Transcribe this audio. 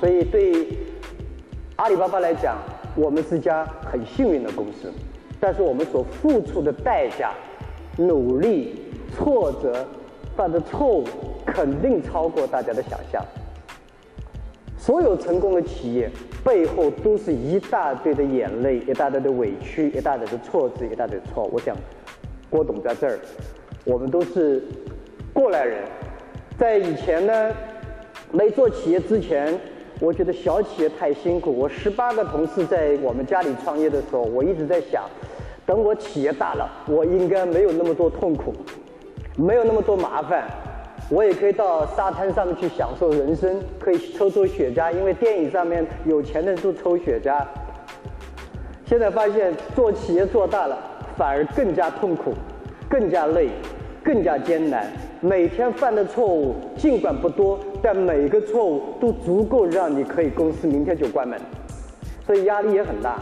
所以对阿里巴巴来讲，我们是家很幸运的公司，但是我们所付出的代价、努力、挫折、犯的错误，肯定超过大家的想象。所有成功的企业背后都是一大堆的眼泪、一大堆的委屈、一大堆的挫折、一大堆的错。我想，郭董在这儿，我们都是过来人。在以前呢，没做企业之前，我觉得小企业太辛苦。我十八个同事在我们家里创业的时候，我一直在想，等我企业大了，我应该没有那么多痛苦，没有那么多麻烦。我也可以到沙滩上面去享受人生，可以抽抽雪茄，因为电影上面有钱的人都抽雪茄。现在发现做企业做大了，反而更加痛苦，更加累，更加艰难。每天犯的错误尽管不多，但每个错误都足够让你可以公司明天就关门，所以压力也很大。